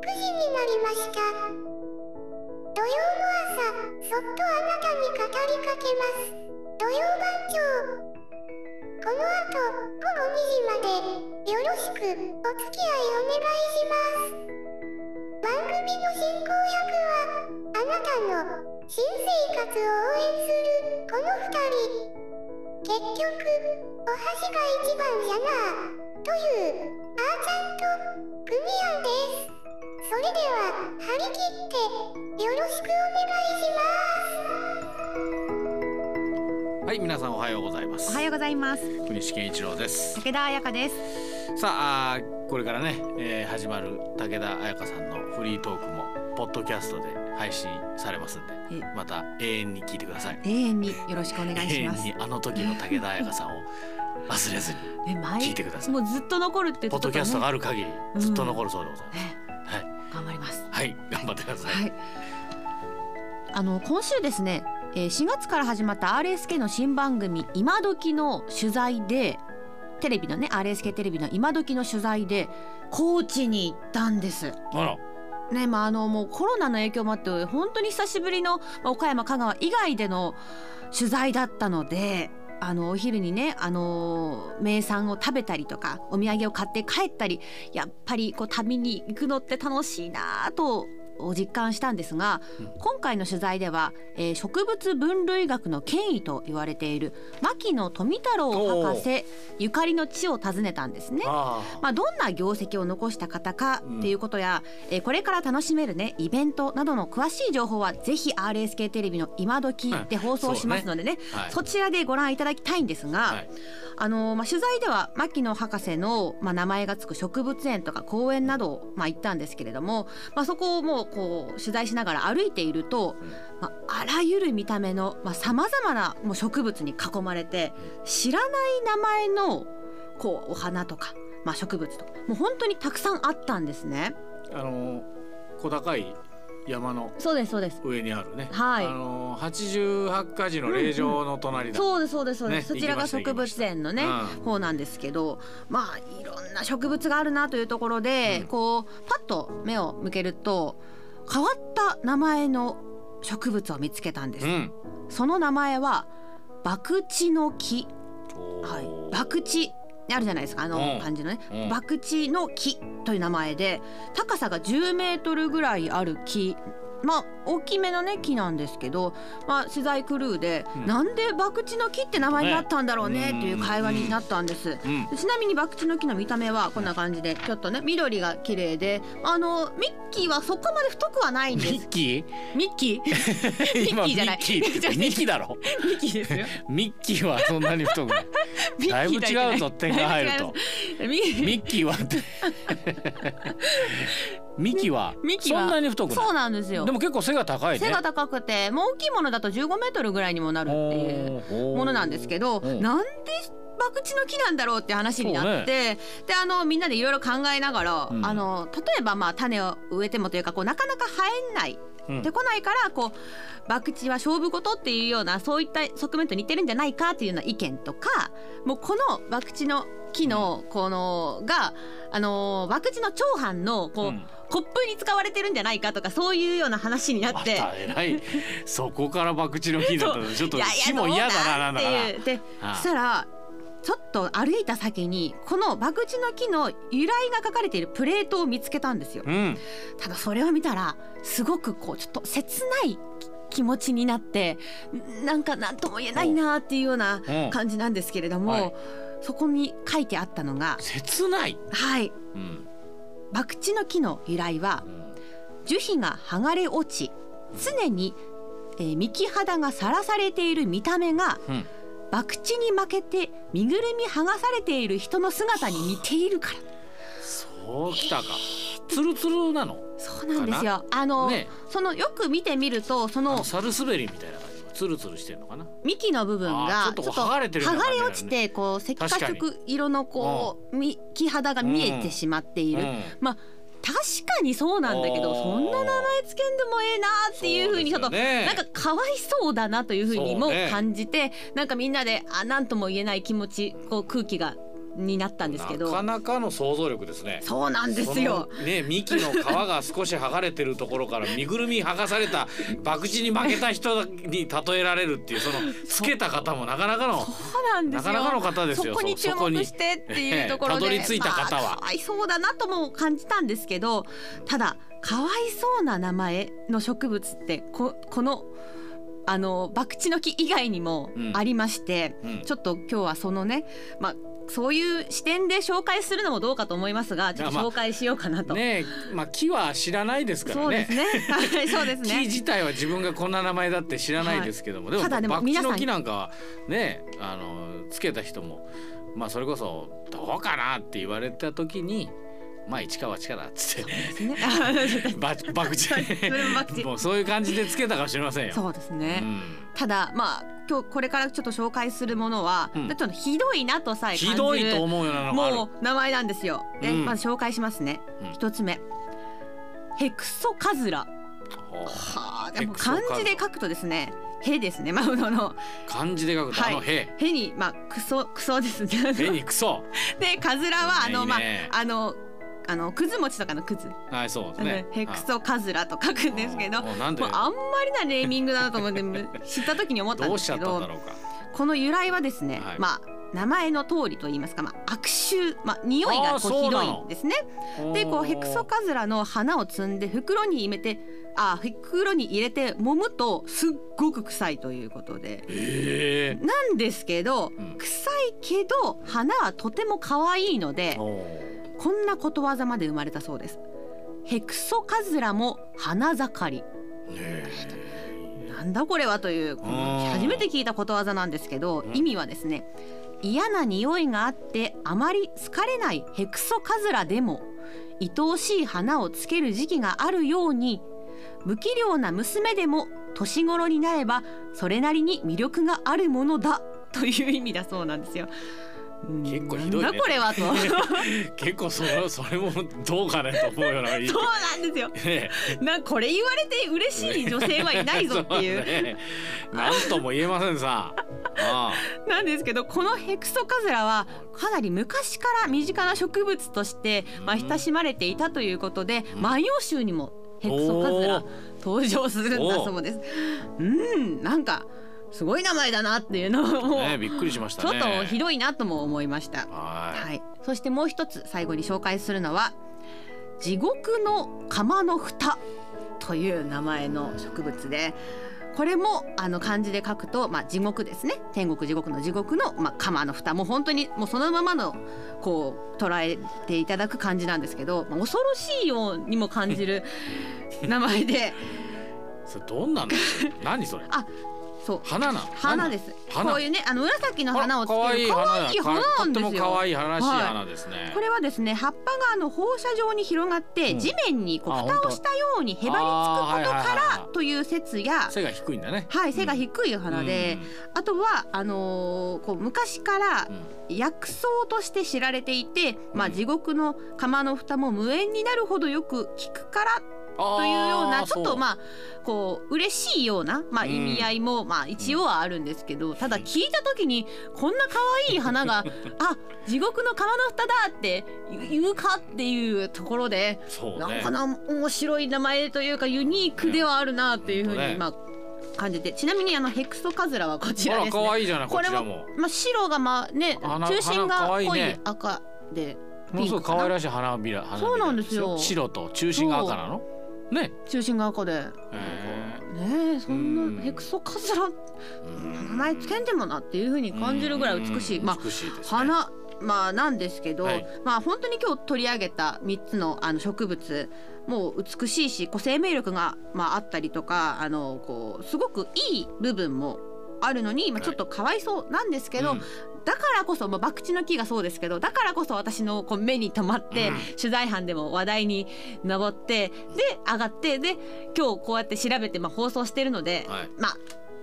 9時になりました。土曜の朝そっとあなたに語りかけます。土曜番長この後午後2時までよろしくお付き合いお願いします。番組の進行役はあなたの新生活を応援するこの2人。結局お箸が一番じゃなというあーちゃんとクミヤンです。それでは張り切ってよろしくお願いします。はい皆さんおはようございます。おはようございます。国士健一郎です。武田彩香です。さあこれからね、えー始まる武田彩香さんのフリートークもポッドキャストで配信されますんでえまた永遠に聞いてください。永遠によろしくお願いします。にあの時の武田彩香さんを忘れずに聞いてください。もうずっと残るって言ってたポッドキャストがあるる限りずっと残るそうでございます、ね頑張ります。はいはい頑張ってください、はい。あの今週ですねえー4月から始まった RSK の新番組今時の取材でテレビのね RSK テレビの今時の取材で高知に行ったんです。あら。ねまあ、あのもうコロナの影響もあって本当に久しぶりのまあ岡山香川以外での取材だったのであのお昼にねあの名産を食べたりとかお土産を買って帰ったりやっぱりこう旅に行くのって楽しいなとと実感したんですが、うん。今回の取材では、えー植物分類学の権威と言われている牧野富太郎博士ゆかりの地を訪ねたんですね。あまあ、どんな業績を残した方かっていうことや、えーこれから楽しめるねイベントなどの詳しい情報はぜひ RSK テレビの今時で放送しますのでね,、あはい。そちらでご覧いただきたいんですが、はいあのーまあ、取材では牧野博士の、まあ、名前がつく植物園とか公園などを、まあ、行ったんですけれども、まあ、そこをもうこう取材しながら歩いていると、まあ、あらゆる見た目のさまざ、まなもう植物に囲まれて知らない名前のこうお花とか、まあ、植物とかもう本当にたくさんあったんですね。あの小高い山のそうですそうです。上にあるね、はい。あの八十八箇寺の霊場の隣だ、そうですそうですそうです、ねそちらが植物園のね、うん方なんですけどまあいろんな植物があるなというところで、うん。こうパッと目を向けると変わった名前の植物を見つけたんです、うん。その名前は博打の木はい。博打あるじゃないですかあのうん。感じのね、うん。博打の木という名前で高さが10メートルぐらいある木。まあ大きめのね木なんですけど、まあ、取材クルーで、うん。なんで博打の木って名前になったんだろうねねっていう会話になったんです。うん。ちなみに博打の木の見た目はこんな感じでちょっとね緑が綺麗であのミッキーはそこまで太くはないんです。ミッキミッキー？ー ミッキーじゃない。今ミッキーだろ。ミッキーですよ。ミッキーはそんなに太くないだいぶ違うぞ点が入ると。とミ ミッキーはミキはミキはそんなに太くない？そうなんですよ。でも結構背が高いね。背が高くてもう大きいものだと15メートルぐらいにもなるっていうものなんですけどうんなんで博打の木なんだろうって話になって、であのみんなでいろいろ考えながら、うん。あの例えばまあ種を植えてもというかこうなかなか生えないうんでこないからこう博打は勝負事っていうようなそういった側面と似てるんじゃないかっていうような意見とかもうこの博打の木のこのがあの博打の長藩のこう、うん。コップに使われてるんじゃないかとかそういうような話になまって。た偉い。そこから博打の木だったらちょっと いやいや木も嫌だななんだかでそしたらちょっと歩いた先にこの博打の木の由来が書かれているプレートを見つけたんですよ。うん。ただそれを見たらすごくこうちょっと切ない気持ちになってんなんか何とも言えないなっていうようなうん。感じなんですけれども、はい。そこに書いてあったのが切ない？はい。うん。博打の木の由来はうん。樹皮が剥がれ落ち常に、えー幹肌がさらされている見た目がうん博打に負けて身ぐるみ剥がされている人の姿に似ているから。そうきたかツルツルなの？そうなんですよ。あの、ね。そのよく見てみるとそあののサルスベリみたいな感じツルツルしてんのかな？幹の部分がちょっと剥がれてる剥がれ落ちてこう赤褐確か色色のこう幹肌が見えてしまっている、うん。まあ確かにそうなんだけどそんな名前つけんでもええなっていうふうにちょっとねなんかかわいそうだなというふうにも感じて、なんかみんなであなんとも言えない気持ちこう空気がになったんですけど。なかなかの想像力ですね。そうなんですよ。ね幹の皮が少し剥がれてるところから身ぐるみ剥がされた博打に負けた人に例えられるっていうそのつけた方もなかなかのそうなんですよ。なかなかの方ですよそこに注目してっていうところで、ええたどり着いた方は。まあかわいそうだなとも感じたんですけどただかわいそうな名前の植物ってここのあの博打の木以外にもうん。ありまして、うん。ちょっと今日はそのねまあそういう視点で紹介するのもどうかと思いますがちょっと紹介しようかなと。ねえまあ木は知らないですからねそうです。ね。はい、そうです木ね。自体は自分がこんな名前だって知らないですけども、でもただでも皆さんの木なんかはねあのつけた人もまあそれこそどうかなって言われた時にまあ市川市川だっつってね。ば博打それ もうそういう感じでつけたかもしれませんよ。そうですね。うんただまあ今日これからちょっと紹介するものは、うんちょっとひどいなとさえ感じるひどいと思うような。もう名前なんですよ。で、うんまず紹介しますねうん。一、つ目。ヘクソカズラ。はあ、でも漢字で書くとですね。へですね。まあ、あの、漢字で書くとあのはいへ、へに、まあ、クソ、クソですね。へにクソ。で、カズラは、あの、まいいねあ、あの。あの、くず餅とかのくず、はいそうですね。ヘクソカズラと書くんですけど。もうあんまりなネーミングだなと思って知った時に思ったんですけど。この由来はですね、はいまあ名前の通りと言いますか、まあ、悪臭、まあ、匂いがこうひどいんですね。でこうヘクソカズラの花を摘んで袋に入れてあ袋に入れて揉むとすっごく臭いということでええなんですけど、うん臭いけど花はとても可愛いのでこんなことわざまで生まれたそうです。ヘクソカズラも花盛りなんだこれはという初めて聞いたことわざなんですけどうん意味はですね嫌な匂いがあってあまり好かれないヘクソカズラでも愛おしい花をつける時期があるように無器量な娘でも年頃になればそれなりに魅力があるものだという意味だそうなんですよ。うん。結構ひどいね。これはと。そ う結構それそれもどうかねと思うような。ねなんですよ。えなこれ言われて嬉しい女性はいないぞっていう。そね。なんとも言えませんさ。あ なんですけどこのヘクソカズラはかなり昔から身近な植物として、まあ、うん親しまれていたということで「うん。万葉集」にもヘクソカズラ登場するんだそうです。うん。なんかすごい名前だなっていうのをねびっくりしましたちょっね。とひどいなとも思いました。ははい、そしてもう一つ最後に紹介するのは「地獄の釜の蓋」という名前の植物でこれもあの漢字で書くと、まあ、地獄ですね天国地獄の地獄の、まあ、釜の蓋もう本当にもうそのままのこう捉えていただく感じなんですけど、まあ、恐ろしいようにも感じる名前でい。それどんなんだ。何それ？そう。花なの。花です。花。こういうねあの紫の花をつける可愛い可花なんですよ。とっても可愛い花らしいはい。花ですね。これはですね葉っぱがあの放射状に広がって、うん。地面にこうあ蓋をしたようにへばりつくことかはいらという説や背が低いんだね。はい背が低い花で、あとはあのーこう昔からうん。うん薬草として知られていて、まあ、うん。地獄の釜の蓋も無縁になるほどよく効くからというようなちょっとあまあこう嬉しいような、まあ、うん。意味合いもまあ一応はあるんですけど、ただ聞いた時にこんな可愛い花が あ地獄の釜の蓋だって言うかっていうところで、なか。なか面白い名前というかユニークではあるなっていうふうに、ね。まあ感じてちなみにあのヘクソカズラはこちあららですね。可愛いじゃないここれも。ちらも。まあ白がまあね花中心が濃いね。赤でものすごい可愛らしい花びら花びらそうなんですよ。白と中心が赤なの？ね。中心が赤で。へねえそんうんなヘクソカズラうん名前つけんでもなっていう風に感じるぐらい美しい、うんまあね。花まあなんですけど、はいまあ本当に今日取り上げた3つのあの植物もう美しいしこう生命力が、まあ、あったりとかあのこうすごくいい部分もあるのに、まあ、はいちょっとかわいそうなんですけど、うんだからこそ、まあ、博打の木がそうですけどだからこそ私のこう目に留まって、うん取材班でも話題に上ってで上がってで今日こうやって調べて、まあ、放送してるので、はいまあ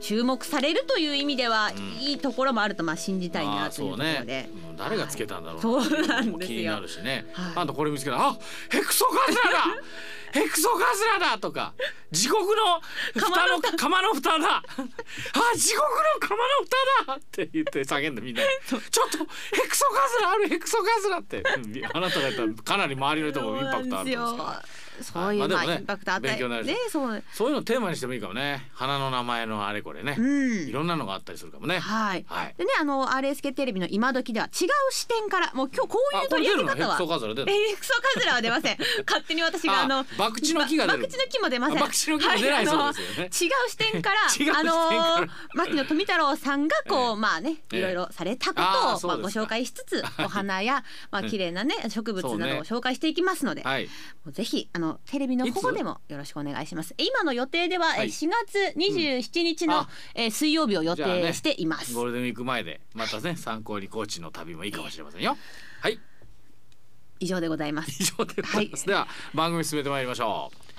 注目されるという意味では、うんいいところもあるとまあ信じたいあなというとこーそうねろで。うん誰がつけたんだろう。そうなんですよ気になるしね。はいあんたこれ見つけた。あ、ヘクソカズラだ。ヘクソカズラだとか。地獄の蓋の釜の蓋。だ。あ地獄の釜の蓋だって言って叫んでみんな。ちょっとヘクソカズラある？ヘクソカズラって。うんあなたが言ったらかなり周りの人もインパクトあるんですからそういうまあインパクト与え勉強になるしねそう。そういうのテーマにしてもいいかもね。花の名前のあれこれね、うん。いろんなのがあったりするかもね。はい、はい。でねあの RSK テレビの今時では違う視点からもう今日こういう取り上げ方はヘクソカズラ出るの？えークソカズラは出ません。勝手に私があの博打の木が出る。ば博打の木も出ません。あ博打の木も出ないそうですよね。違う視点から 違う視点から。あの牧野富太郎さんがこう、まあねええ。いろいろされたことあーを、まあ、ご紹介しつつお花やまあ綺麗なね植物などを紹介していきますので、はい。もうぜひあのテレビの方でもよろしくお願いします。今の予定では、えはい。4月27日の、あえー水曜日を予定しています、ゴールデンウィーク前でまたね参考に高知の旅もいいかもしれませんよ。はい。以上でございます。以上でございます、では番組進めてまいりましょう